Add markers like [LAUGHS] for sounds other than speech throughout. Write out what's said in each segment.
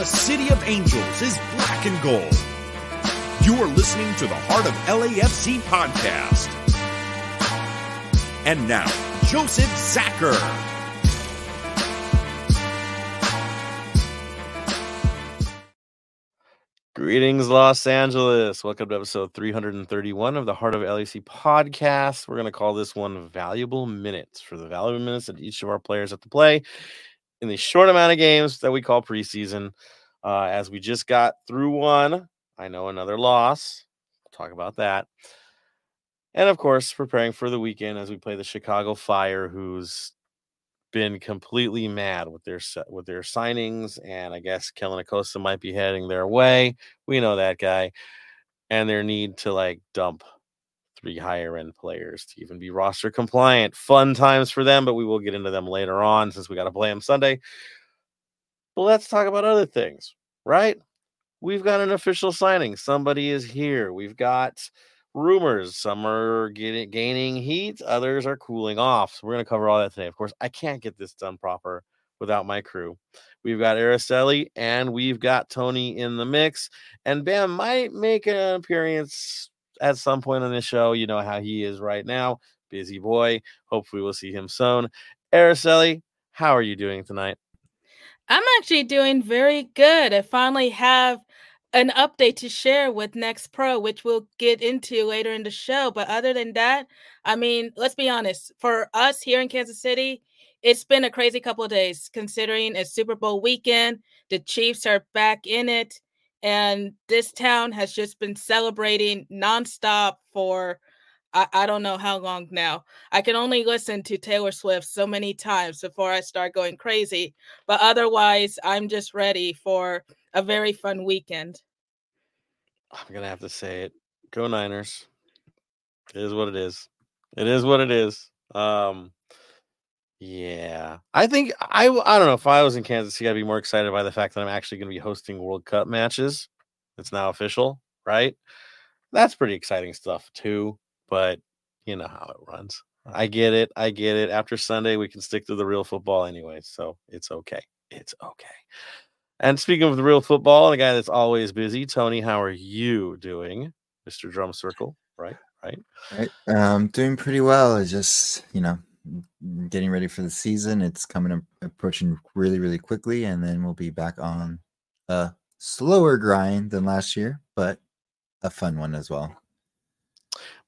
The city of angels is black and gold. You are listening to the Heart of LAFC podcast. And now, Joseph Zacher. Greetings, Los Angeles. Welcome to episode 331 of the Heart of LAC podcast. We're going to call this one Valuable Minutes for the valuable minutes that each of our players have to play in the short amount of games that we call preseason. Uh, as we just got through one, I know another loss. We'll talk about that. And of course, preparing for the weekend as we play the Chicago Fire, who's been completely mad with their with their signings, and I guess Kellyn Acosta might be heading their way. We know that guy, and their need to like dump three higher end players to even be roster compliant. Fun times for them, but we will get into them later on since we got to play them Sunday. But let's talk about other things, right? We've got an official signing. Somebody is here. We've got rumors. Some are getting gaining heat, others are cooling off. So we're going to cover all that today. Of course, I can't get this done proper without my crew. We've got Araceli and we've got Tony in the mix. And Bam might make an appearance at some point on this show. You know how he is right now. Busy boy. Hopefully we'll see him soon. Araceli, how are you doing tonight? I'm actually doing very good. I finally have an update to share with Next Pro, which we'll get into later in the show. But other than that, I mean, let's be honest. For us here in Kansas City, it's been a crazy couple of days considering it's Super Bowl weekend. The Chiefs are back in it, and this town has just been celebrating nonstop for I, I don't know how long now. I can only listen to Taylor Swift so many times before I start going crazy. But otherwise, I'm just ready for a very fun weekend. I'm gonna have to say it. Go Niners. It is what it is. It is what it is. Um yeah. I think I I don't know if I was in Kansas City, I'd be more excited by the fact that I'm actually gonna be hosting World Cup matches. It's now official, right? That's pretty exciting stuff too, but you know how it runs. I get it. I get it. After Sunday, we can stick to the real football anyway, so it's okay. It's okay. And speaking of the real football, the guy that's always busy, Tony, how are you doing, Mr. Drum Circle? Right, right, right. Um, doing pretty well. It's just you know getting ready for the season. It's coming up, approaching really, really quickly, and then we'll be back on a slower grind than last year, but a fun one as well.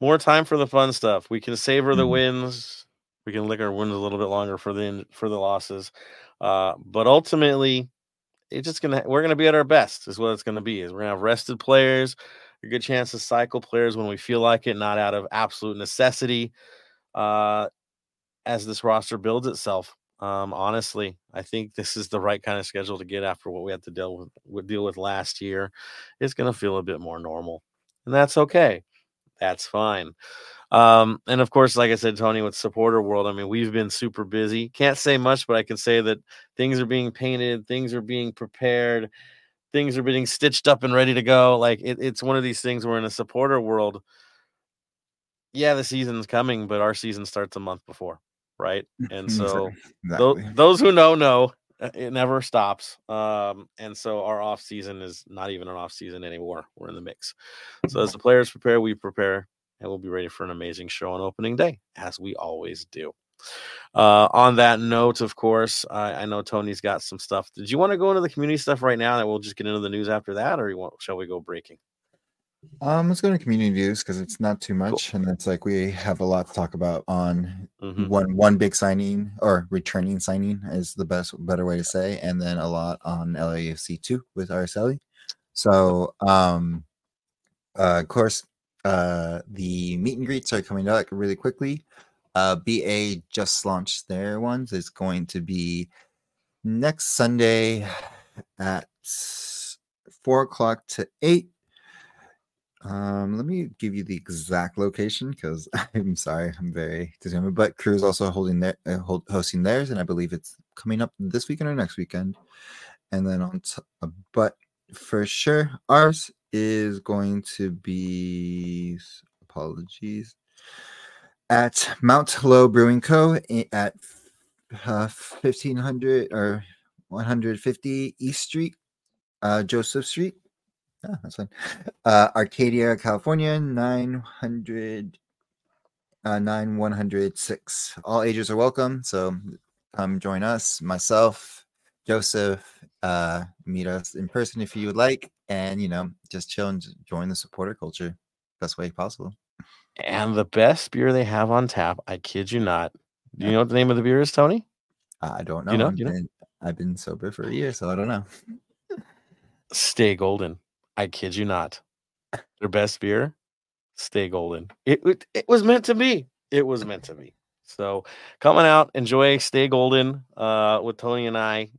More time for the fun stuff. We can savor the mm-hmm. wins. We can lick our wounds a little bit longer for the for the losses. Uh, but ultimately, it's just gonna we're gonna be at our best is what it's gonna be. Is we're gonna have rested players, a good chance to cycle players when we feel like it, not out of absolute necessity. Uh, as this roster builds itself, um, honestly, I think this is the right kind of schedule to get after what we had to deal with, deal with last year. It's gonna feel a bit more normal, and that's okay. That's fine. Um, and of course, like I said, Tony, with supporter world, I mean, we've been super busy. Can't say much, but I can say that things are being painted, things are being prepared, things are being stitched up and ready to go. Like it, it's one of these things where in a supporter world, yeah, the season's coming, but our season starts a month before, right? And so exactly. those, those who know know uh, it never stops. Um, and so our off season is not even an off season anymore. We're in the mix. So as the players prepare, we prepare and we'll be ready for an amazing show on opening day, as we always do. Uh, on that note, of course, I, I, know Tony's got some stuff. Did you want to go into the community stuff right now, and we'll just get into the news after that, or you want, shall we go breaking? Um, let's go to community views because it's not too much, cool. and it's like we have a lot to talk about on mm-hmm. one one big signing or returning signing is the best better way to say, and then a lot on LAFC two with Araceli. So, um, uh, of course, uh, the meet and greets are coming up really quickly. Uh, BA just launched their ones. It's going to be next Sunday at four o'clock to eight. Um, let me give you the exact location because [LAUGHS] I'm sorry, I'm very disappointed. But Crew's also holding their uh, hold, hosting theirs, and I believe it's coming up this weekend or next weekend. And then on, t- uh, but for sure, ours is going to be apologies at Mount Lowe Brewing Co. at uh, 1500 or 150 East Street Uh, Joseph Street. Oh, that's fine. Uh, Arcadia, California, 900, uh, 9106. All ages are welcome. So come join us, myself, Joseph, uh, meet us in person if you would like, and, you know, just chill and join the supporter culture best way possible. And the best beer they have on tap, I kid you not. Do you know what the name of the beer is, Tony? I don't know. You know? You know? been, I've been sober for a year, so I don't know. Stay Golden. I kid you not. Their best beer, Stay Golden. It, it it was meant to be. It was meant to be. So coming out, enjoy Stay Golden uh, with Tony and I.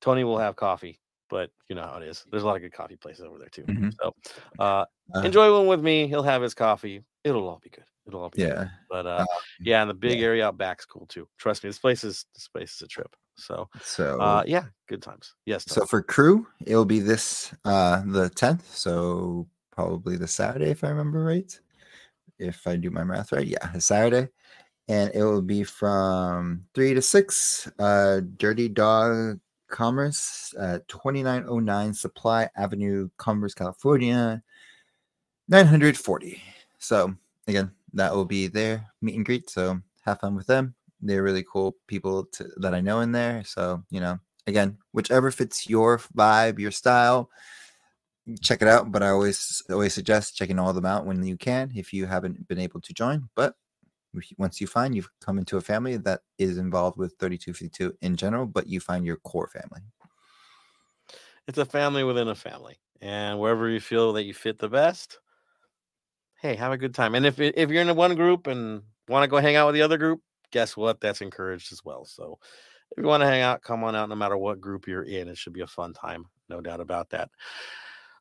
Tony will have coffee, but you know how it is. There's a lot of good coffee places over there too. Mhm. So uh, Uh, enjoy one with me. He'll have his coffee. It'll all be good. It'll all be good. Yeah. But uh, Um, yeah, and the big yeah. area out back's cool too. Trust me, this place is this place is a trip. So So uh, yeah, good times. Yes. So for crew, it'll be this uh the 10th, so probably the Saturday if I remember right. If I do my math right. Yeah, Saturday. And it will be from 3 to 6 uh Dirty Dog Commerce at 2909 Supply Avenue, Commerce, California 940. So again, that will be their meet and greet, so have fun with them. They're really cool people to, that I know in there, so you know, again, whichever fits your vibe, your style, check it out. But I always always suggest checking all of them out when you can if you haven't been able to join. But once you find you've come into a family that is involved with 3252 in general, but you find your core family. it's a family within a family, and wherever you feel that you fit the best, hey, have a good time. And if if you're in one group and want to go hang out with the other group, guess what? That's encouraged as well. So if you want to hang out, come on out. No matter what group you're in, it should be a fun time, no doubt about that.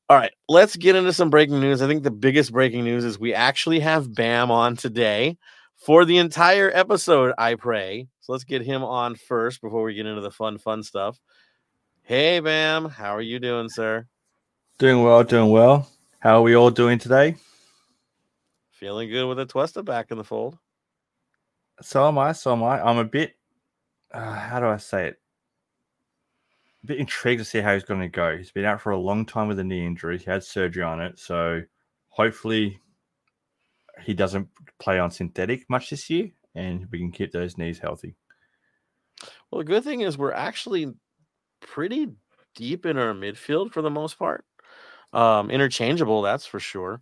All right, let's get into some breaking news. I think the biggest breaking news is we actually have Bam on today for the entire episode. I pray. So let's get him on first before we get into the fun, fun stuff. Hey, Bam, how are you doing, sir? Doing well, doing well. How are we all doing today? Feeling good with Atuesta back in the fold. So am I. So am I. I'm a bit. Uh, how do I say it? A bit intrigued to see how he's going to go. He's been out for a long time with a knee injury. He had surgery on it, so hopefully he doesn't play on synthetic much this year, and we can keep those knees healthy. Well, the good thing is we're actually pretty deep in our midfield for the most part. Um, interchangeable, that's for sure.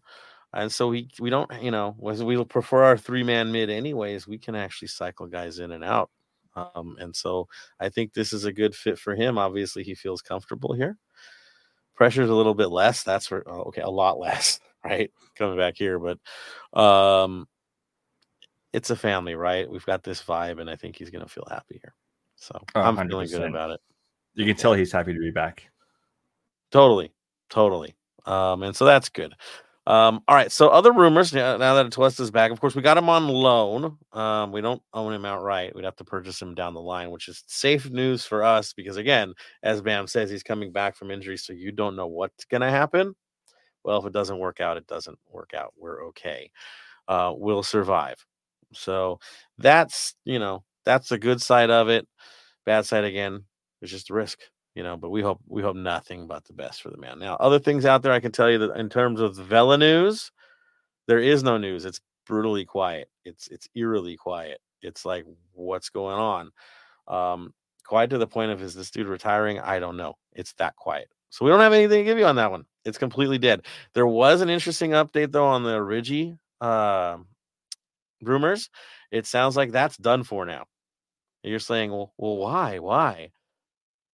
And so we we don't, you know, we prefer our three man mid anyways, we can actually cycle guys in and out. Um, and so I think this is a good fit for him. Obviously, he feels comfortable here. Pressure's a little bit less. That's for oh, okay, a lot [LAUGHS] less, right? Coming back here, but um it's a family, right? We've got this vibe, and I think he's gonna feel happy here. So Oh, I'm feeling good about it. You can tell he's happy to be back. Totally, totally. Um, and so that's good. Um, all right. So other rumors now, that Twist is back, of course, we got him on loan. Um, we don't own him outright. We'd have to purchase him down the line, which is safe news for us because again, as Bam says, he's coming back from injury, so you don't know what's gonna happen. Well, if it doesn't work out, it doesn't work out. We're okay. Uh, we'll survive. So that's you know that's the good side of it. Bad side again is just risk you know but we hope we hope nothing but the best for the man. Now other things out there i can tell you that in terms of Vela news there is no news. It's brutally quiet. It's it's eerily quiet. It's like what's going on? Um quiet to the point of is this dude retiring? I don't know. It's that quiet. So we don't have anything to give you on that one. It's completely dead. There was an interesting update though on the Origi uh, rumors. It sounds like that's done for now. You're saying well, well why? Why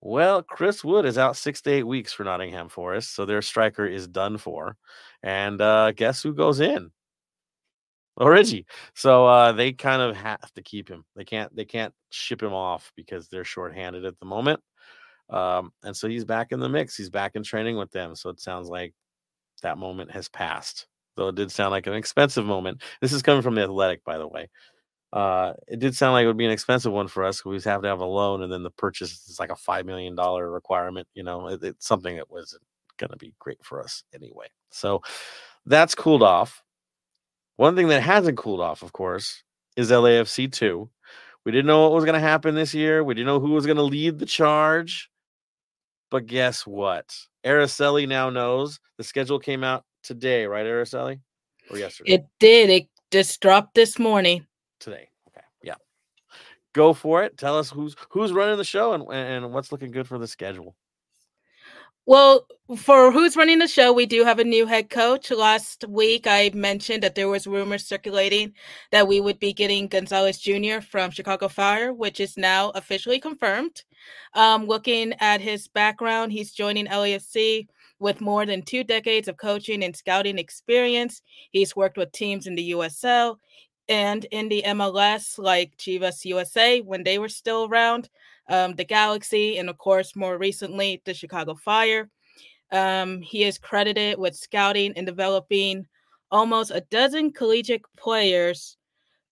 well, Chris Wood is out six to eight weeks for Nottingham Forest, so their striker is done for. And uh, guess who goes in? Origi. So uh, they kind of have to keep him. They can't. They can't ship him off because they're shorthanded at the moment. Um, and so he's back in the mix. He's back in training with them. So it sounds like that moment has passed. Though it did sound like an expensive moment. This is coming from the Athletic, by the way. Uh, it did sound like it would be an expensive one for us. We would have to have a loan, and then the purchase is like a five million dollar requirement. You know, it, it's something that wasn't going to be great for us anyway. So that's cooled off. One thing that hasn't cooled off, of course, is LAFC two. We didn't know what was going to happen this year. We didn't know who was going to lead the charge. But guess what? Araceli now knows the schedule came out today, right, Araceli? Or yesterday? It did. It just dropped this morning. Today. Okay. Yeah. Go for it. Tell us who's who's running the show and, and what's looking good for the schedule. Well, for who's running the show, we do have a new head coach. Last week, I mentioned that there was rumors circulating that we would be getting Gonzalez Jr. from Chicago Fire, which is now officially confirmed. Um, looking at his background, he's joining LAFC with more than two decades of coaching and scouting experience. He's worked with teams in the USL and in the MLS, like Chivas USA when they were still around um, the Galaxy, and of course, more recently, the Chicago Fire. Um, he is credited with scouting and developing almost a dozen collegiate players,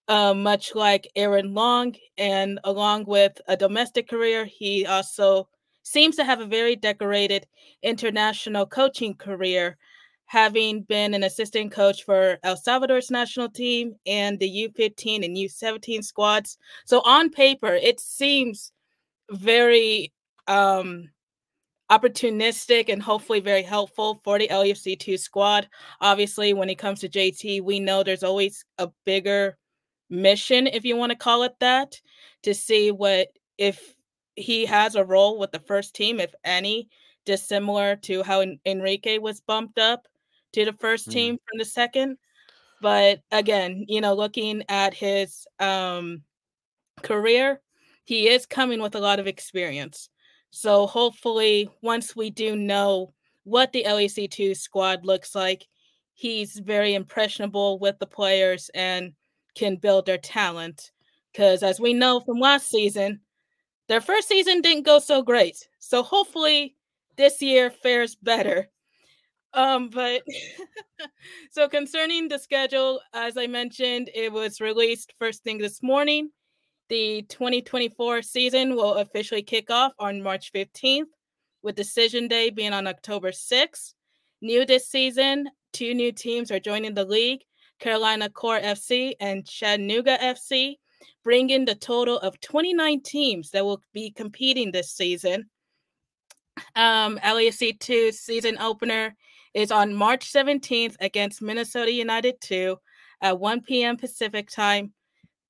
uh, much like Aaron Long. And along with a domestic career, he also seems to have a very decorated international coaching career, having been an assistant coach for El Salvador's national team and the U15 and U17 squads. So, on paper, it seems very um opportunistic and hopefully very helpful for the LAFC2 squad. Obviously, when it comes to JT, we know there's always a bigger mission, if you want to call it that, to see what if he has a role with the first team, if any, dissimilar to how Enrique was bumped up to the 1st mm-hmm. team from the second. But again, you know, looking at his um, career, he is coming with a lot of experience. So hopefully, once we do know what the LAC2 squad looks like, he's very impressionable with the players and can build their talent. Because as we know from last season, their first season didn't go so great. So hopefully, this year fares better. Um, but [LAUGHS] so concerning the schedule, as I mentioned, it was released first thing this morning. The 2024 season will officially kick off on March 15th, with decision day being on October 6th. New this season, two new teams are joining the league Carolina Core FC and Chattanooga FC, bringing the total of 29 teams that will be competing this season. Um, LAFC2 season opener is on March 17th against Minnesota United 2 at 1 p.m. Pacific time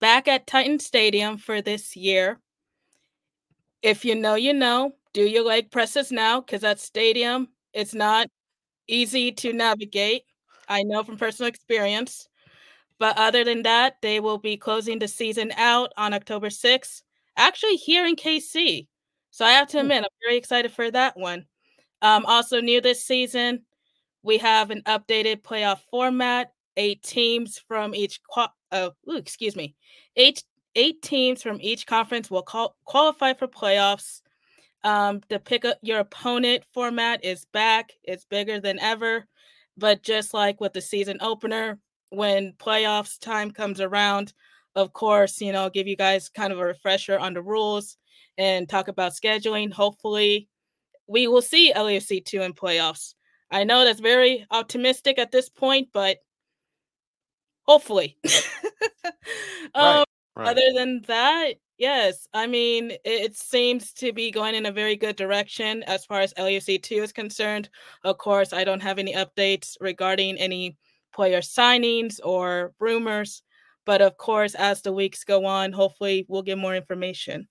back at Titan Stadium for this year. If you know, you know, do your leg presses now because that stadium is not easy to navigate. I know from personal experience. But other than that, they will be closing the season out on October 6th, actually here in KC. So I have to hmm. admit, I'm very excited for that one. Um, also, new this season, we have an updated playoff format eight teams from each uh, excuse me, eight eight teams from each conference will call, qualify for playoffs. Um, the pick up your opponent format is back. It's bigger than ever, but just like with the season opener, when playoffs time comes around, of course, you know, give you guys kind of a refresher on the rules and talk about scheduling. Hopefully, we will see LAFC two in playoffs. I know that's very optimistic at this point, but hopefully. [LAUGHS] um, right, right. Other than that, yes, I mean, it, it, seems to be going in a very good direction as far as LAFC2 is concerned. Of course, I don't have any updates regarding any player signings or rumors. But of course, as the weeks go on, hopefully we'll get more information.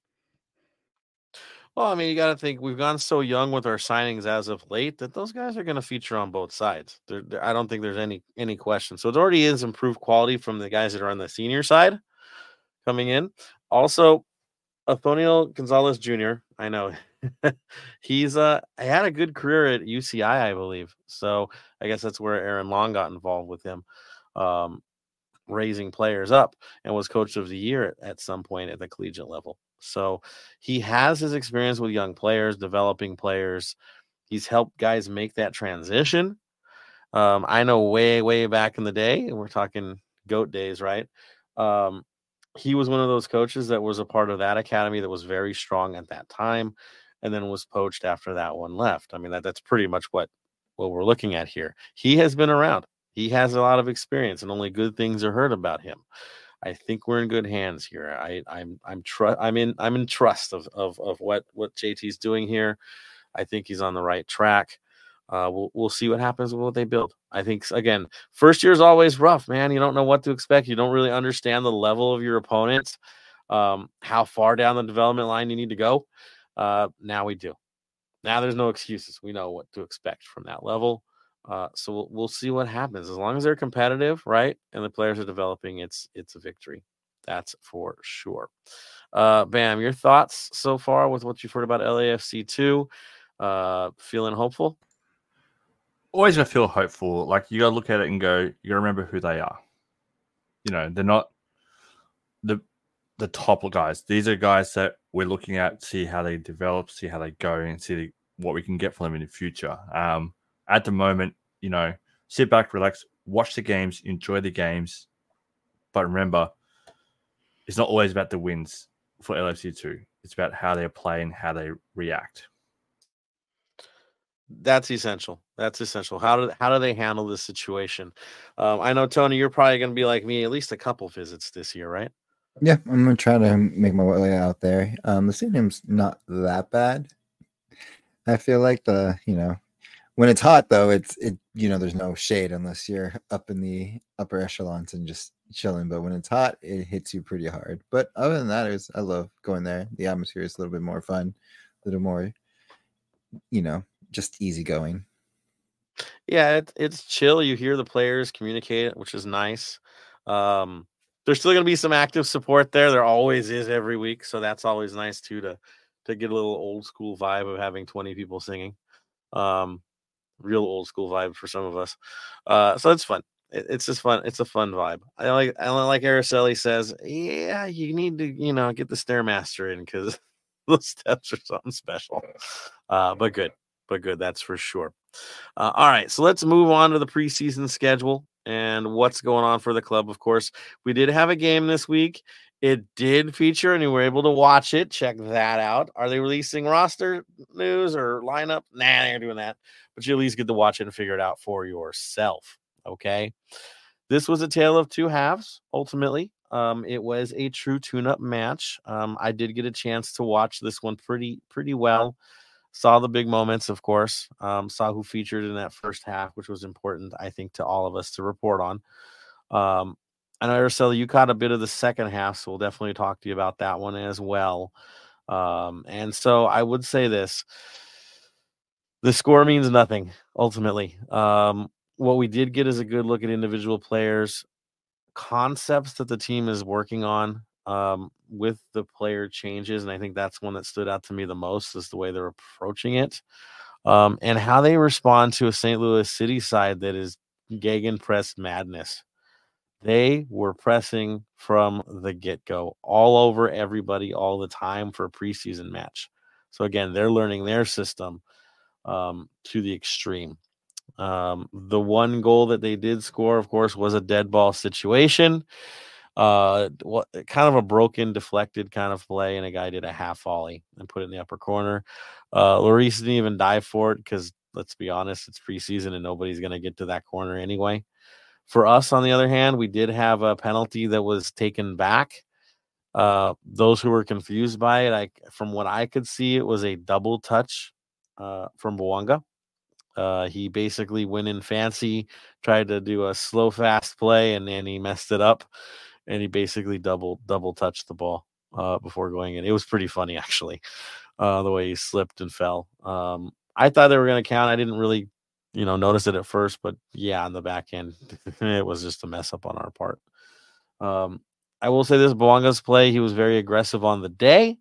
Well, I mean, you got to think we've gone so young with our signings as of late that those guys are going to feature on both sides. They're, they're, I don't think there's any any question. So it already is improved quality from the guys that are on the senior side coming in. Also, Antonio Gonzalez Jr. I know [LAUGHS] he's uh had a good career at UCI, I believe. So I guess that's where Aaron Long got involved with him. Um, raising players up and was coach of the year at, at some point at the collegiate level. So he has his experience with young players, developing players. He's helped guys make that transition. Um, I know way, way back in the day, and we're talking goat days, right? Um, he was one of those coaches that was a part of that academy that was very strong at that time and then was poached after that one left. I mean, that, that's pretty much what what we're looking at here. He has been around. He has a lot of experience and only good things are heard about him. I think we're in good hands here. I, I'm I'm I'm in I'm in trust of of of what what JT's doing here. I think he's on the right track. uh, we'll we'll see what happens with what they build. I think again, first year is always rough, man. You don't know what to expect. You don't really understand the level of your opponents, um, how far down the development line you need to go. Uh, now we do. Now there's no excuses. We know what to expect from that level. Uh, so we'll, we'll see what happens. As long as they're competitive, right, and the players are developing, it's it's a victory. That's for sure. Uh, Bam, your thoughts so far with what you've heard about LAFC two? Uh, feeling hopeful? Always gonna feel hopeful. Like you gotta look at it and go, you gotta remember who they are. You know, they're not the the top guys. These are guys that we're looking at, see how they develop, see how they go, and see what we can get from them in the future. Um, at the moment, you know, sit back, relax, watch the games, enjoy the games. But remember, it's not always about the wins for LFC2. It's about how they play and how they react. That's essential. That's essential. How do how do they handle this situation? Um, I know Tony, you're probably going to be like me, at least a couple visits this year, right? Yeah, I'm gonna try to make my way out there. Um, the stadium's not that bad. I feel like the you know when it's hot though, it's it you know there's no shade unless you're up in the upper echelons and just chilling. But when it's hot, it hits you pretty hard. But other than that, was I love going there. The atmosphere is a little bit more fun, a little more, you know, just easy going. Yeah, it, it's chill. You hear the players communicate, which is nice. Um, there's still going to be some active support there. There always is every week, so that's always nice too to to get a little old school vibe of having 20 people singing. Um, real old school vibe for some of us. Uh, so it's fun. It, it's just fun. It's a fun vibe. I like. I like Araceli says. Yeah, you need to you know get the stairmaster in because [LAUGHS] those steps are something special. Uh, but good, but good. That's for sure. Uh, all right, so let's move on to the preseason schedule and what's going on for the club. Of course, we did have a game this week. It did feature, and you were able to watch it. Check that out. Are they releasing roster news or lineup? Nah, they're doing that but you at least get to watch it and figure it out for yourself. Okay. This was a tale of two halves, ultimately. Um, it was a true tune-up match. Um, I did get a chance to watch this one pretty pretty well. Saw the big moments, of course. Um, saw who featured in that first half, which was important, I think, to all of us to report on. Um, I know Araceli, you caught a bit of the second half, so we'll definitely talk to you about that one as well. Um, and so I would say this the score means nothing ultimately. Um, what we did get is a good look at individual players, concepts that the team is working on um, with the player changes, and I think that's one that stood out to me the most is the way they're approaching it, um, and how they respond to a St. Louis City side that is gegenpress madness. They were pressing from the get go, all over everybody, all the time for a preseason match. So again, they're learning their system um, to the extreme. Um, the one goal that they did score, of course, was a dead ball situation. Uh, what kind of a broken, deflected kind of play, and a guy did a half volley and put it in the upper corner. Uh, didn't even dive for it because let's be honest, it's preseason and nobody's going to get to that corner anyway. For us, on the other hand, we did have a penalty that was taken back. Uh, those who were confused by it, I, from what I could see, it was a double touch uh, from Bouanga. Uh, he basically went in fancy, tried to do a slow fast play, and then he messed it up, and he basically double double touched the ball uh, before going in. It was pretty funny [LAUGHS] actually, uh, the way he slipped and fell. Um, I thought they were going to count. I didn't really, you know, notice it at first, but yeah, on the back end, [LAUGHS] it was just a mess up on our part. Um, I will say this: Bouanga's play, he was very aggressive on the day.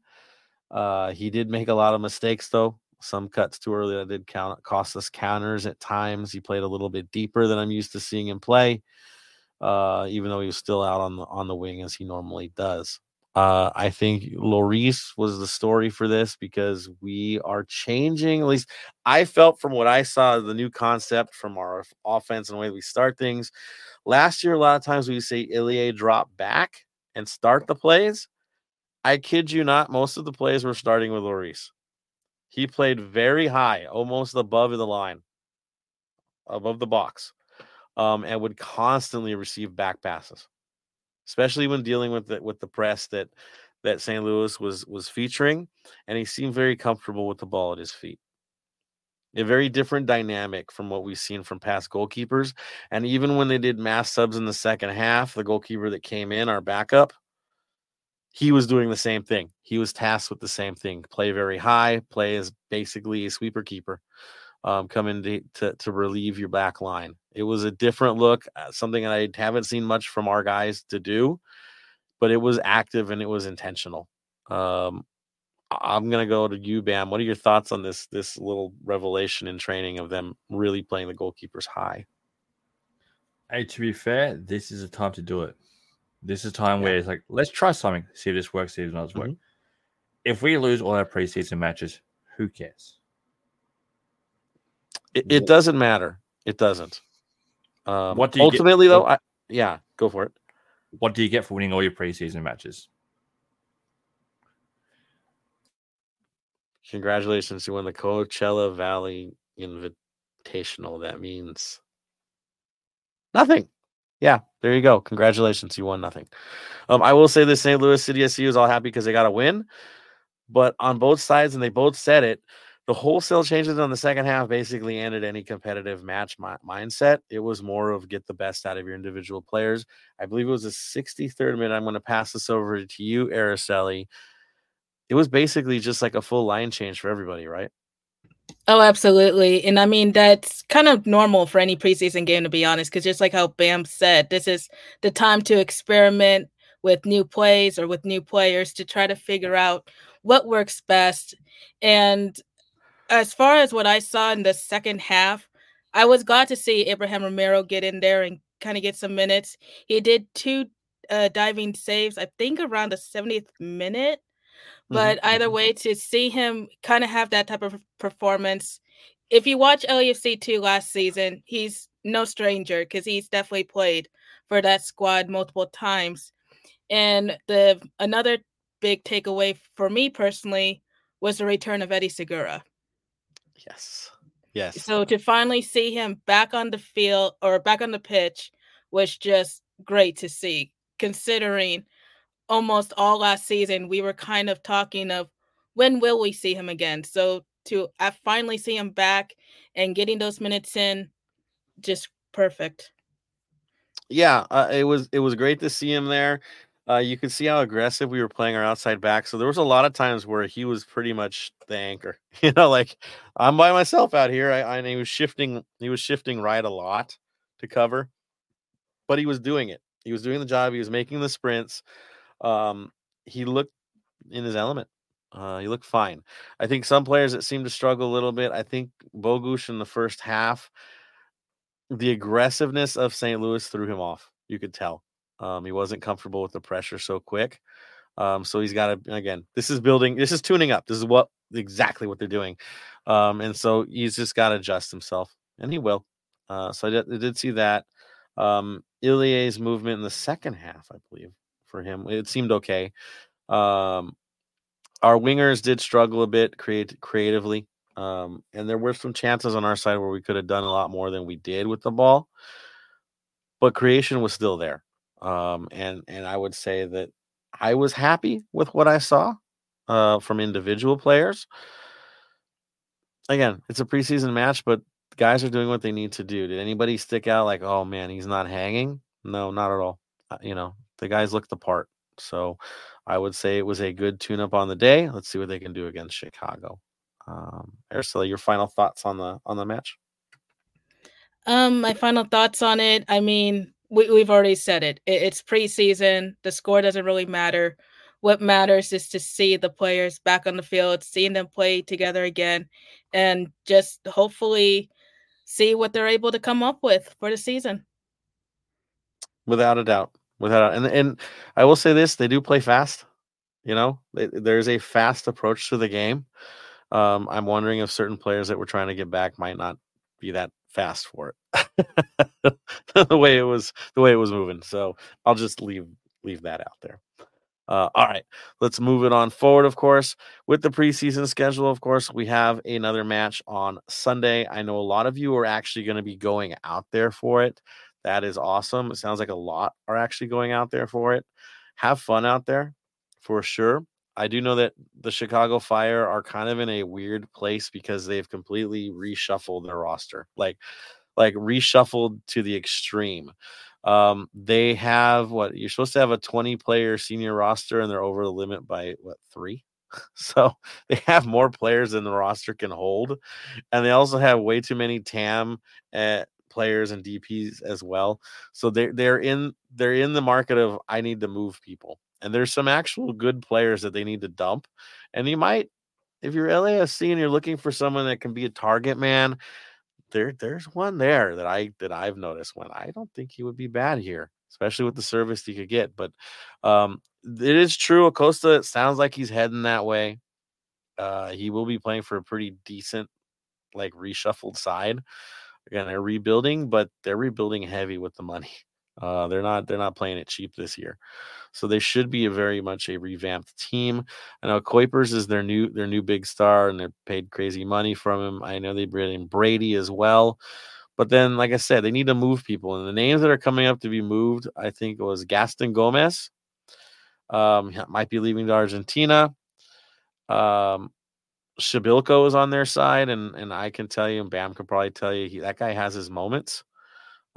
Uh, he did make a lot of mistakes though some cuts too early that did count cost us counters at times. He played a little bit deeper than I'm used to seeing him play, uh, even though he was still out on the on the wing as he normally does. Uh, I think Lloris was the story for this because we are changing. At least I felt from what I saw, the new concept from our offense and the way we start things. Last year, a lot of times we say Ilie drop back and start the plays. I kid you not, most of the plays were starting with Lloris. He played very high, almost above the line, above the box, um, and would constantly receive back passes, especially when dealing with the, with the press that that St. Louis was was featuring, and he seemed very comfortable with the ball at his feet. a very different dynamic from what we've seen from past goalkeepers. And even when they did mass subs in the second half, the goalkeeper that came in, our backup, he was doing the same thing. He was tasked with the same thing: play very high, play as basically a sweeper keeper, um, come in to, to, to relieve your back line. It was a different look, uh, something I haven't seen much from our guys to do, but it was active and it was intentional. Um, I'm gonna go to you, Bam. What are your thoughts on this this little revelation in training of them really playing the goalkeepers high? Hey, to be fair, this is a time to do it. This is a time yeah. where it's like, let's try something, see if this works, see if it does mm-hmm. work. If we lose all our preseason matches, who cares? It, it doesn't matter. It doesn't. Um, what do you ultimately get? though? I, yeah, go for it. What do you get for winning all your preseason matches? Congratulations, you won the Coachella Valley Invitational. That means nothing. Yeah, there you go. Congratulations, you won nothing. Um, I will say the St. Louis City SC is all happy because they got a win, but on both sides, and they both said it. The wholesale changes on the second half basically ended any competitive match mi- mindset. It was more of get the best out of your individual players. I believe it was the 63rd minute. I'm going to pass this over to you, Araceli it was basically just like a full line change for everybody, right? Oh, absolutely. And I mean, that's kind of normal for any preseason game, to be honest, because just like how Bam said, this is the time to experiment with new plays or with new players to try to figure out what works best. And as far as what I saw in the second half, I was glad to see Abraham Romero get in there and kind of get some minutes. He did two uh, diving saves, I think around the 70th minute. But mm-hmm. either mm-hmm. way, to see him kind of have that type of performance, if you watch LAFC two last season, he's no stranger because he's definitely played for that squad multiple times. And the another big takeaway for me personally was the return of Eddie Segura. Yes. Yes. So to finally see him back on the field or back on the pitch was just great to see, considering almost all last season, we were kind of talking of when will we see him again. So to I finally see him back and getting those minutes in, just perfect. Yeah, uh, it was it was great to see him there. Uh, you could see how aggressive we were playing our outside back. So there was a lot of times where he was pretty much the anchor. [LAUGHS] You know, like I'm by myself out here. I, I and he was shifting. He was shifting right a lot to cover, but he was doing it. He was doing the job. He was making the sprints. Um, he looked in his element. Uh, he looked fine. I think some players that seem to struggle a little bit. I think Bogusz in the first half, the aggressiveness of St. Louis threw him off. You could tell. Um, he wasn't comfortable with the pressure so quick. Um, so he's got to again. This is building. This is tuning up. This is what exactly what they're doing. Um, and so he's just got to adjust himself, and he will. Uh, so I did, I did see that. Um, Ilie's movement in the second half, I believe, for him. It seemed okay. Um, our wingers did struggle a bit create creatively. Um, and there were some chances on our side where we could have done a lot more than we did with the ball. But creation was still there. Um, and and I would say that I was happy with what I saw uh, from individual players. Again, it's a preseason match, but guys are doing what they need to do. Did anybody stick out like, oh man, he's not hanging? No, not at all. Uh, you know, the guys looked the part. So I would say it was a good tune up on the day. Let's see what they can do against Chicago. Um, Ursula, your final thoughts on the on the match? Um, my final thoughts on it. I mean, we, we've already said it. it. It's preseason. The score doesn't really matter. What matters is to see the players back on the field, seeing them play together again, and just hopefully see what they're able to come up with for the season. Without a doubt without a, and and I will say this: they do play fast. You know, there's a fast approach to the game. Um, I'm wondering if certain players that we're trying to get back might not be that fast for it. [LAUGHS] the way it was, the way it was moving. So I'll just leave leave that out there. Uh, all right, let's move it on forward. Of course, with the preseason schedule, of course, we have another match on Sunday. I know a lot of you are actually going to be going out there for it. That is awesome. It sounds like a lot are actually going out there for it. Have fun out there for sure. I do know that the Chicago Fire are kind of in a weird place because they've completely reshuffled their roster, like like reshuffled to the extreme. Um, they have what you're supposed to have a 20 player senior roster, and they're over the limit by what three. [LAUGHS] So they have more players than the roster can hold, and they also have way too many TAM uh, players and DPS as well. So they're they're in they're in the market of I need to move people, and there's some actual good players that they need to dump, and you might if you're LAFC and you're looking for someone that can be a target man. There, there's one there that I that I've noticed when I don't think he would be bad here especially with the service he could get. But um, it is true. Acosta, it sounds like he's heading that way. Uh, he will be playing for a pretty decent, like reshuffled side. Again, they're rebuilding, but they're rebuilding heavy with the money. Uh, they're not they're not playing it cheap this year, so they should be a very much a revamped team. I know Cuypers is their new their new big star, and they're paid crazy money from him. I know they brought in Brady as well. But then, like I said, they need to move people. And the names that are coming up to be moved, I think, was Gaston Gomez. Um, might be leaving to Argentina. Um, Przybylko is on their side, and and I can tell you, and Bam can probably tell you, he, that guy has his moments.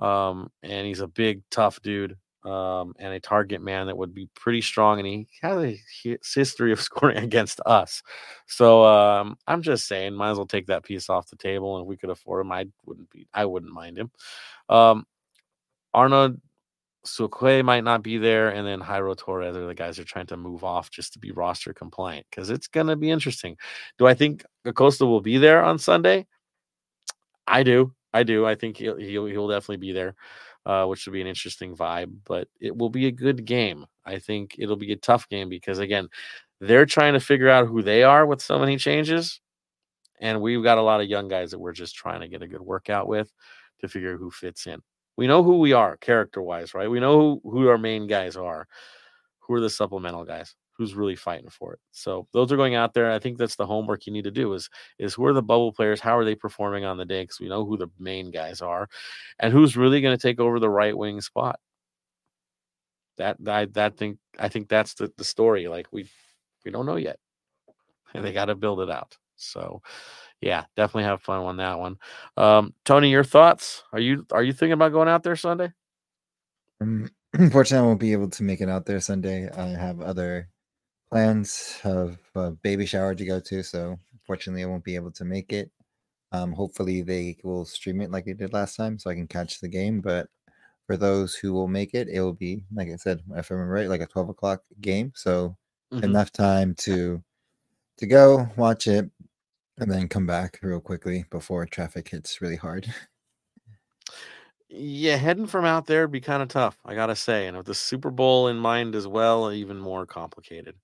Um, and he's a big, tough dude um, and a target man that would be pretty strong. And he has a history of [LAUGHS] scoring against us. So um, I'm just saying, might as well take that piece off the table. And if we could afford him, I wouldn't be, I wouldn't mind him. Um, Arnaud Souquet might not be there, and then Jairo Torres are the guys are trying to move off just to be roster compliant because it's to be interesting. Do I think Acosta will be there on Sunday? I do. I do. I think he'll he'll, he'll definitely be there uh, which will be an interesting vibe. But it will be a good game. I think it'll be a tough game because again, they're trying to figure out who they are with so many changes, and we've got a lot of young guys that we're just trying to get a good workout with to figure who fits in. We know who we are character wise, right? We know who, who our main guys are. Who are the supplemental guys? Who's really fighting for it. So those are going out there. I think that's the homework you need to do is is who are the bubble players? How are they performing on the day? Because we know who the main guys are, and who's really going to take over the right wing spot. That I that think I think that's the, the story. Like we we don't know yet, and they got to build it out. So yeah, definitely have fun on that one. Um, Tony, your thoughts? Are you are you thinking about going out there Sunday? Um, [CLEARS THROAT] unfortunately, I won't be able to make it out there Sunday. I have other plans of a baby shower to go to, so fortunately I won't be able to make it. Um, hopefully they will stream it like they did last time, so I can catch the game. But for those who will make it, it will be like I said, if I remember right, like a twelve o'clock game. So mm-hmm. enough time to to go watch it and then come back real quickly before traffic hits really hard. [LAUGHS] Yeah, heading from out there would be kind of tough, I gotta say. And with the Super Bowl in mind as well, even more complicated.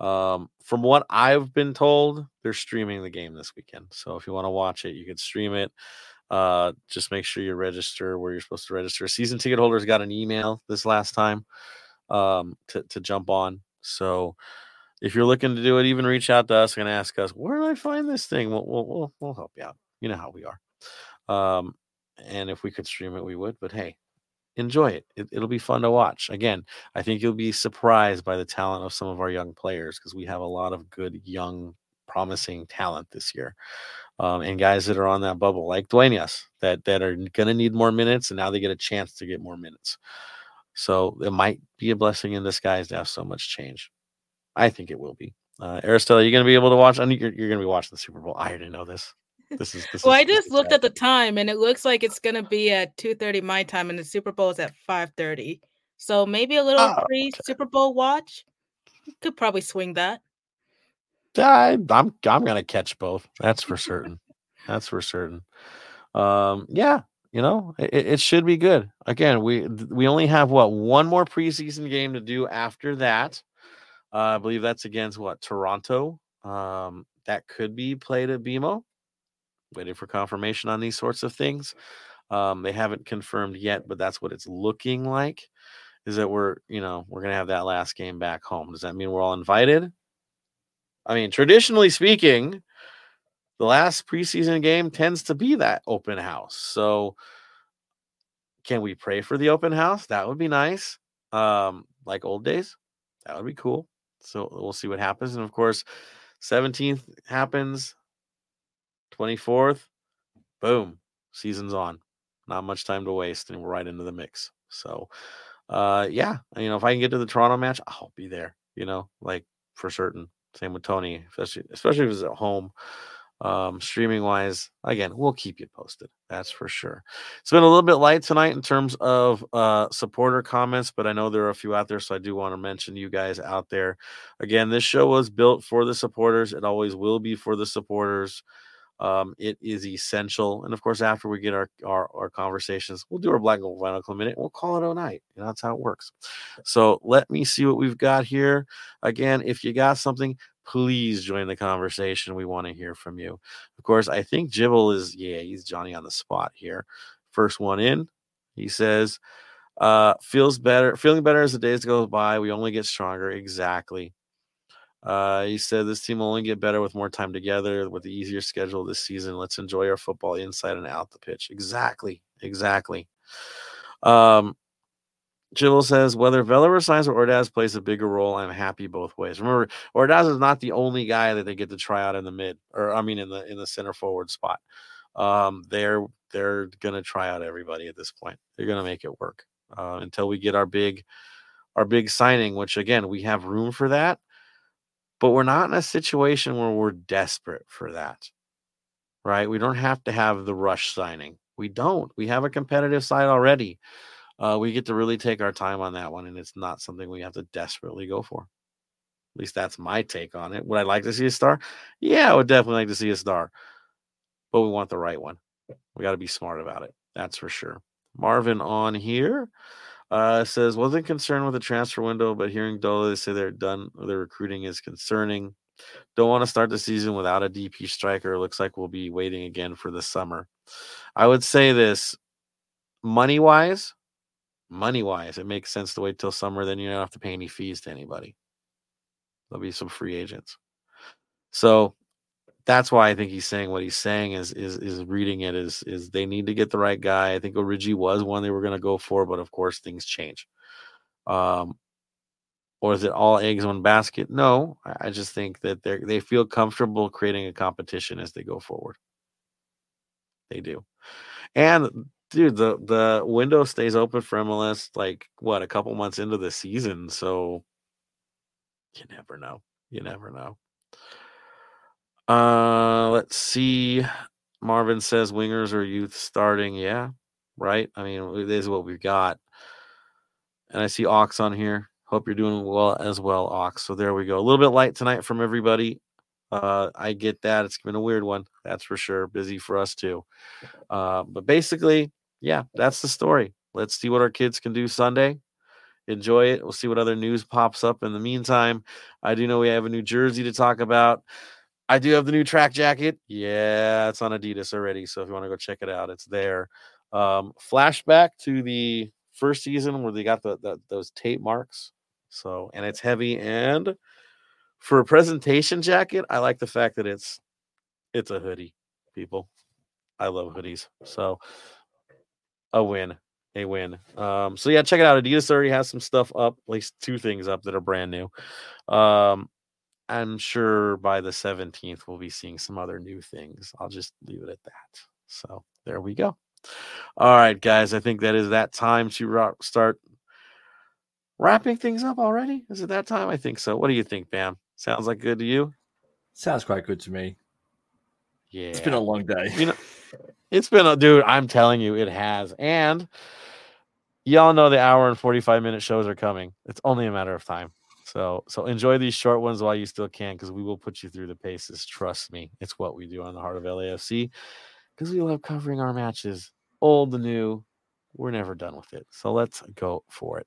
Um, from what I've been told, they're streaming the game this weekend. So if you want to watch it, you can stream it. Uh, just make sure you register where you're supposed to register. Season ticket holders got an email this last time um, to, to jump on. So if you're looking to do it, even reach out to us and ask us, where do I find this thing? We'll, we'll, we'll, we'll help you out. You know how we are. Um, and if we could stream it, we would. But hey, enjoy it. it. It'll be fun to watch. Again, I think you'll be surprised by the talent of some of our young players because we have a lot of good, young, promising talent this year. Um, and guys that are on that bubble, like Duenas, that that are going to need more minutes, and now they get a chance to get more minutes. So it might be a blessing in disguise to have so much change. I think it will be. Uh, Aristella, you going to be able to watch? You're, you're going to be watching the Super Bowl. I already know this. This is this well, is, I just looked at the time and it looks like it's gonna be at 2:30 my time and the Super Bowl is at 5:30. So maybe a little oh, pre Super Bowl watch. Could probably swing that. I, I'm I'm gonna catch both. That's for [LAUGHS] certain. That's for certain. Um, yeah, you know, it, it should be good. Again, we we only have what one more preseason game to do after that. Uh, I believe that's against what Toronto. Um, that could be played at BMO waiting for confirmation on these sorts of things. Um, they haven't confirmed yet, but that's what it's looking like. Is that we're you know we're gonna have that last game back home? Does that mean we're all invited? I mean, traditionally speaking, the last preseason game tends to be that open house. So, can we pray for the open house? That would be nice. Um, like old days, that would be cool. So we'll see what happens. And of course, 17th happens, 24th, boom, season's on. Not much time to waste, and we're right into the mix. So, uh, yeah, you know, if I can get to the Toronto match, I'll be there. You know, like for certain. Same with Tony, especially especially if it's at home. Um, streaming wise, again, we'll keep you posted. That's for sure. It's been a little bit light tonight in terms of uh, supporter comments, but I know there are a few out there, so I do want to mention you guys out there. Again, this show was built for the supporters. It always will be for the supporters. Um, it is essential. And of course, after we get our, our, our conversations, we'll do our Black Gold Vinyl Club minute. We'll call it a night. You know, that's how it works. So let me see what we've got here. Again, if you got something, please join the conversation. We want to hear from you. Of course, I think Jibble is, yeah, he's Johnny on the spot here. First one in, he says, uh, feels better, feeling better as the days go by. We only get stronger. Exactly. Uh, he said this team will only get better with more time together, with the easier schedule this season. Let's enjoy our football inside and out the pitch. Exactly. Exactly. Um, says whether Vela resigns or Ordaz plays a bigger role, I'm happy both ways. Remember, Ordaz is not the only guy that they get to try out in the mid, or I mean in the in the center forward spot. Um, they're they're gonna try out everybody at this point. They're gonna make it work uh, until we get our big our big signing, which again we have room for that, but we're not in a situation where we're desperate for that. Right? We don't have to have the rush signing. We don't. We have a competitive side already uh, we get to really take our time on that one, and it's not something we have to desperately go for. At least that's my take on it. Would I like to see a star? Yeah, I would definitely like to see a star, but we want the right one. We got to be smart about it. That's for sure. Marvin on here uh, says wasn't concerned with the transfer window, but hearing Dola say they're done, their recruiting is concerning. Don't want to start the season without a DP striker. Looks like we'll be waiting again for the summer. I would say this money wise, money wise, it makes sense to wait till summer. Then you don't have to pay any fees to anybody. There'll be some free agents. So that's why I think he's saying what he's saying is is is reading it is is they need to get the right guy. I think Origi was one they were going to go for, but of course things change. Um, or is it all eggs in one basket? No, I just think that they they feel comfortable creating a competition as they go forward. They do, and dude, the the window stays open for MLS like what a couple months into the season, so you never know. You never know. Uh, let's see. Marvin says wingers are youth starting. Yeah, right. I mean, this is what we've got. And I see Ox on here. Hope you're doing well as well, Ox. So there we go. A little bit light tonight from everybody. Uh, I get that. It's been a weird one. That's for sure. Busy for us too. Uh, but basically, yeah, that's the story. Let's see what our kids can do Sunday. Enjoy it. We'll see what other news pops up in the meantime. I do know we have a new jersey to talk about. I do have the new track jacket. Yeah, it's on Adidas already. So if you want to go check it out, it's there. Um, flashback to the first season where they got the, the those tape marks. So and it's heavy and for a presentation jacket, I like the fact that it's it's a hoodie. People, I love hoodies. So a win, a win. Um, so yeah, check it out. Adidas already has some stuff up, at least two things up that are brand new. Um, I'm sure by the 17th we'll be seeing some other new things. I'll just leave it at that. So there we go. All right, guys. I think that is that time to start wrapping things up already. Is it that time? I think so. What do you think, Bam? Sounds like good to you? Sounds quite good to me. Yeah. It's been a long day. You know, it's been a dude, I'm telling you, it has. And y'all know the hour and 45 minute shows are coming. It's only a matter of time. So so enjoy these short ones while you still can, because we will put you through the paces. Trust me. It's what we do on the heart of LAFC. Because we love covering our matches. Old the new. We're never done with it. So let's go for it.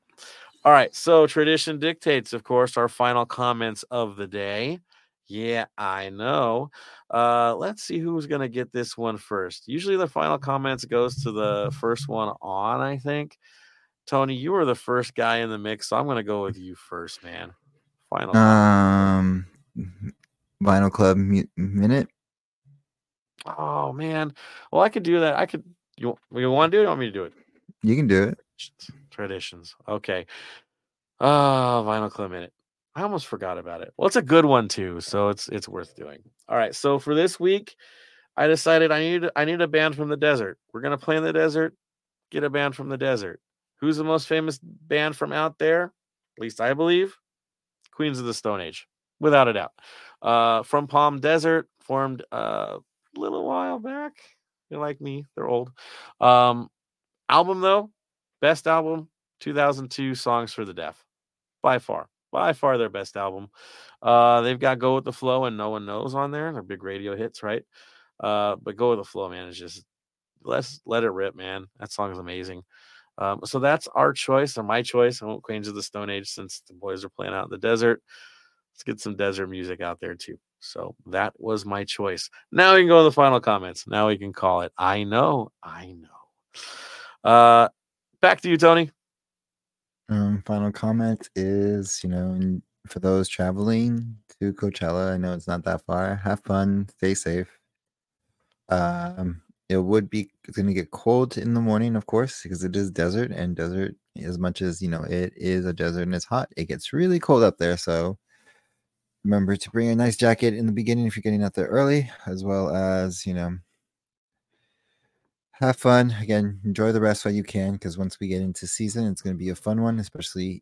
All right. So tradition dictates, of course, our final comments of the day. Yeah, I know. Uh, let's see who's gonna get this one first. Usually, the final comments goes to the first one on. I think. Tony, you were the first guy in the mix, so I'm gonna go with you first, man. Final. Um, Vinyl Club minute. Oh man. Well, I could do that. I could. You you want to do it? you want me to do it? You can do it. Traditions. Okay. Ah, uh, Vinyl Club minute. I almost forgot about it. Well, it's a good one too, so it's it's worth doing. All right, so for this week, I decided I need I need a band from the desert. We're gonna play in the desert. Get a band from the desert. Who's the most famous band from out there? At least I believe. Queens of the Stone Age, without a doubt. Uh, from Palm Desert, formed a little while back. They're like me, they're old. Um, album though, best album, 2002 Songs for the Deaf, by far by far their best album. Uh, they've got Go with the Flow and No One Knows on there. They're big radio hits, right? Uh, but Go with the Flow, man, is just let's let it rip, man. That song is amazing. Um, so that's our choice or my choice. I won't Queens of the Stone Age since the boys are playing out in the desert. Let's get some desert music out there too. So that was my choice. Now we can go to the final comments. Now we can call it. I know, I know. Uh, back to you, Tony. Um, final comment is, you know, for those traveling to Coachella, I know it's not that far. Have fun, stay safe. Um, it would be going to get cold in the morning, of course, because it is desert, and desert, as much as you know, it is a desert and it's hot. It gets really cold up there, so remember to bring a nice jacket in the beginning if you're getting out there early, as well as you know have fun again enjoy the rest while you can because once we get into season it's going to be a fun one especially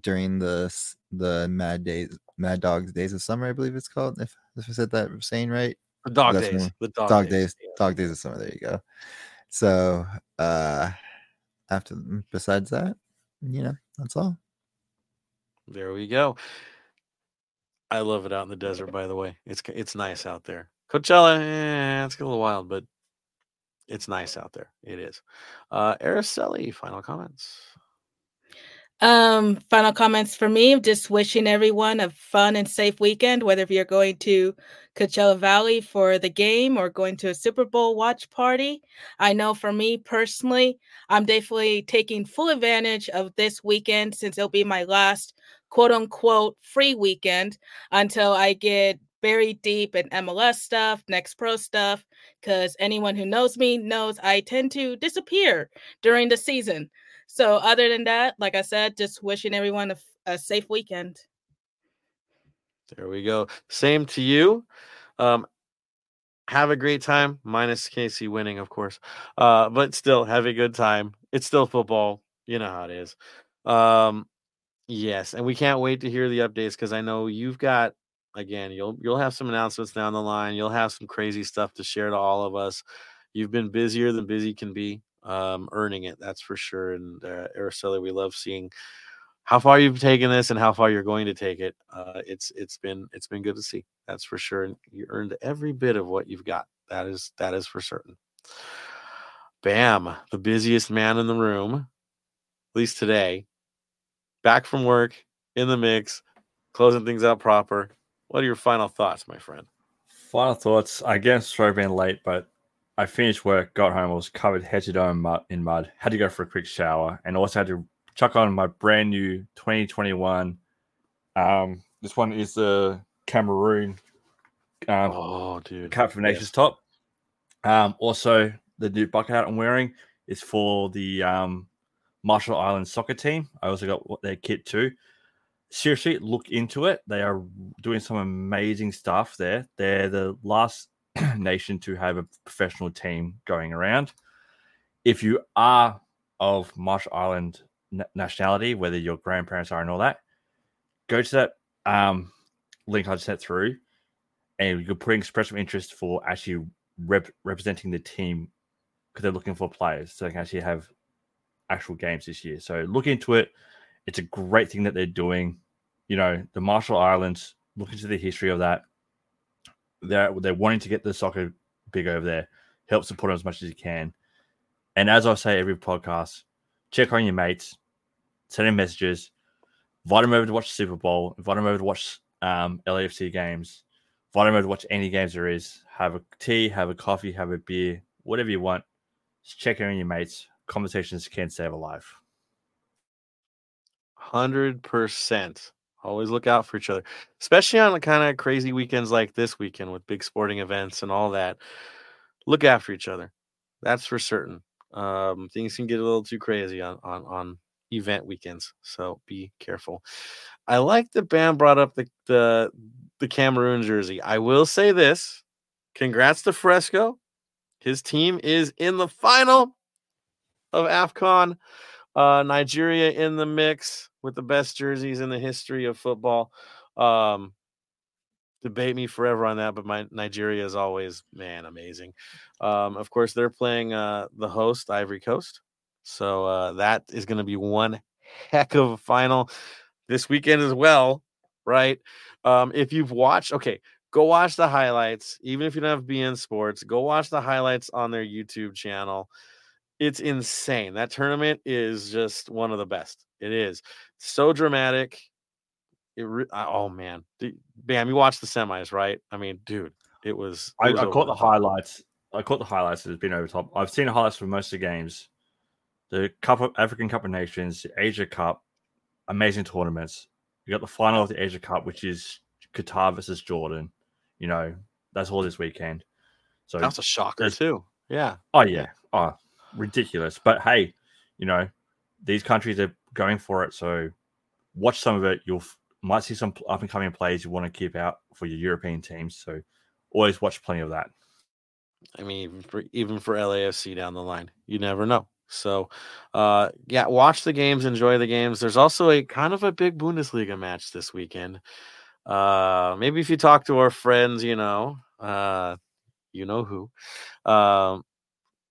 during the the mad days mad dogs days of summer i believe it's called if, if i said that saying right the dog That's days the dog, dog days, days yeah. dog days of summer there you go so uh after besides that you know that's all there we go i love it out in the desert by the way it's it's nice out there coachella eh, it's a little wild but it's nice out there. It is. Uh Araceli, final comments. Um, final comments for me. Just wishing everyone a fun and safe weekend, whether if you're going to Coachella Valley for the game or going to a Super Bowl watch party. I know for me personally, I'm definitely taking full advantage of this weekend since it'll be my last quote unquote free weekend until I get buried deep in MLS stuff, Next Pro stuff, because anyone who knows me knows I tend to disappear during the season. So, other than that, like I said, just wishing everyone a, a safe weekend. There we go. Same to you. Um, have a great time, minus KC winning, of course. Uh, but still, have a good time. It's still football. You know how it is. Um, yes, and we can't wait to hear the updates because I know you've got again you'll you'll have some announcements down the line you'll have some crazy stuff to share to all of us you've been busier than busy can be um, earning it that's for sure and uh, araceli we love seeing how far you've taken this and how far you're going to take it uh, it's it's been it's been good to see that's for sure and you earned every bit of what you've got that is that is for certain bam the busiest man in the room at least today back from work in the mix closing things out proper what are your final thoughts, my friend? Final thoughts. Again, sorry being late, but I finished work, got home, was covered head to toe in mud, in mud, had to go for a quick shower, and also had to chuck on my brand new 2021. Um, this one is the Cameroon um, oh, dude. Cup for Nations yes. top. Um, also, the new bucket hat I'm wearing is for the um, Marshall Islands soccer team. I also got their kit too seriously look into it. They are doing some amazing stuff there. They're the last [CLEARS THROAT] nation to have a professional team going around. If you are of Marshall Island nationality, whether your grandparents are and all that, go to that um, link I just sent through, and you can put in expression of interest for actually rep- representing the team because they're looking for players so they can actually have actual games this year. So look into it. It's a great thing that they're doing you know, the Marshall Islands, look into the history of that. They're they're wanting to get the soccer big over there. Help support them as much as you can. And as I say every podcast, check on your mates, send them messages, invite them over to watch the Super Bowl, invite them over to watch um, LAFC games, invite them over to watch any games there is. Have a tea, have a coffee, have a beer, whatever you want. Just check on your mates. Conversations can save a life. Hundred percent. Always look out for each other, especially on the kind of crazy weekends like this weekend with big sporting events and all that. Look after each other. That's for certain. Um, things can get a little too crazy on on on event weekends. So be careful. I like that Bam brought up the the the Cameroon jersey. I will say this: congrats to Fresco. His team is in the final of AFCON. Uh, Nigeria in the mix with the best jerseys in the history of football. Um, debate me forever on that, but my Nigeria is always man amazing. Um, of course, they're playing uh, the host Ivory Coast, so uh, that is going to be one heck of a final this weekend as well, right? Um, if you've watched, okay, go watch the highlights. Even if you don't have beIN Sports, go watch the highlights on their YouTube channel. It's insane. That tournament is just one of the best. It is so dramatic. It re- oh man, Bam, you watched the semis, right? I mean, dude, it was. It was I, I caught the highlights. I caught the highlights. It's been over top. I've seen the highlights for most of the games. The Cup of African Cup of Nations, the Asia Cup, amazing tournaments. You got the final of the Asia Cup, which is Qatar versus Jordan. You know, that's all this weekend. So that's a shocker too. Yeah. Oh yeah. Oh, ridiculous. But hey, you know, these countries are going for it. So watch some of it. You'll might see some up and coming players you want to keep out for your European teams. So always watch plenty of that. I mean, even for, even for LAFC down the line, you never know. So, uh, yeah, watch the games, enjoy the games. There's also a kind of a big Bundesliga match this weekend. Uh, maybe if you talk to our friends, you know, uh, you know who, um,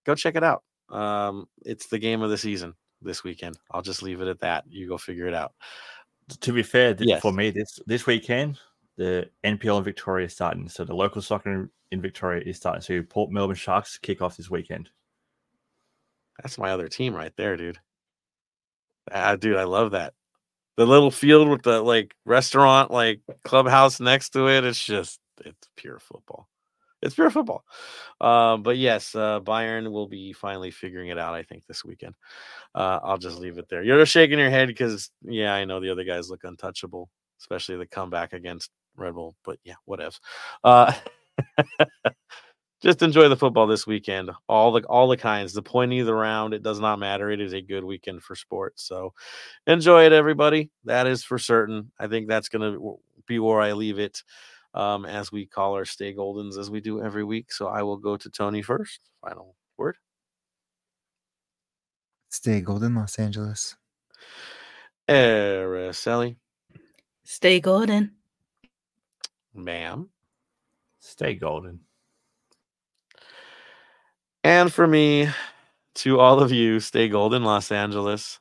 go check it out. Um, it's the game of the season this weekend. I'll just leave it at that. You go figure it out. To be fair, yes. for me, this this weekend, the NPL in Victoria is starting. So the local soccer in Victoria is starting. So Port Melbourne Sharks kick off this weekend. That's my other team right there, dude. Ah, dude, I love that. The little field with the like restaurant, like clubhouse next to it. It's just it's pure football it's pure football. Uh, but yes, uh, Bayern will be finally figuring it out. I think this weekend. Uh, I'll just leave it there. You're shaking your head because yeah, I know the other guys look untouchable, especially the comeback against Red Bull. But yeah, whatever. Uh, [LAUGHS] just enjoy the football this weekend. All the all the kinds, the pointy, the round. It does not matter. It is a good weekend for sports. So enjoy it, everybody. That is for certain. I think that's gonna be where I leave it um, as we call our Stay Goldens as we do every week. So I will go to Tony first. Final word. Stay golden, Los Angeles. Araceli. Stay golden. Bam. Stay golden. And for me, to all of you, stay golden, Los Angeles.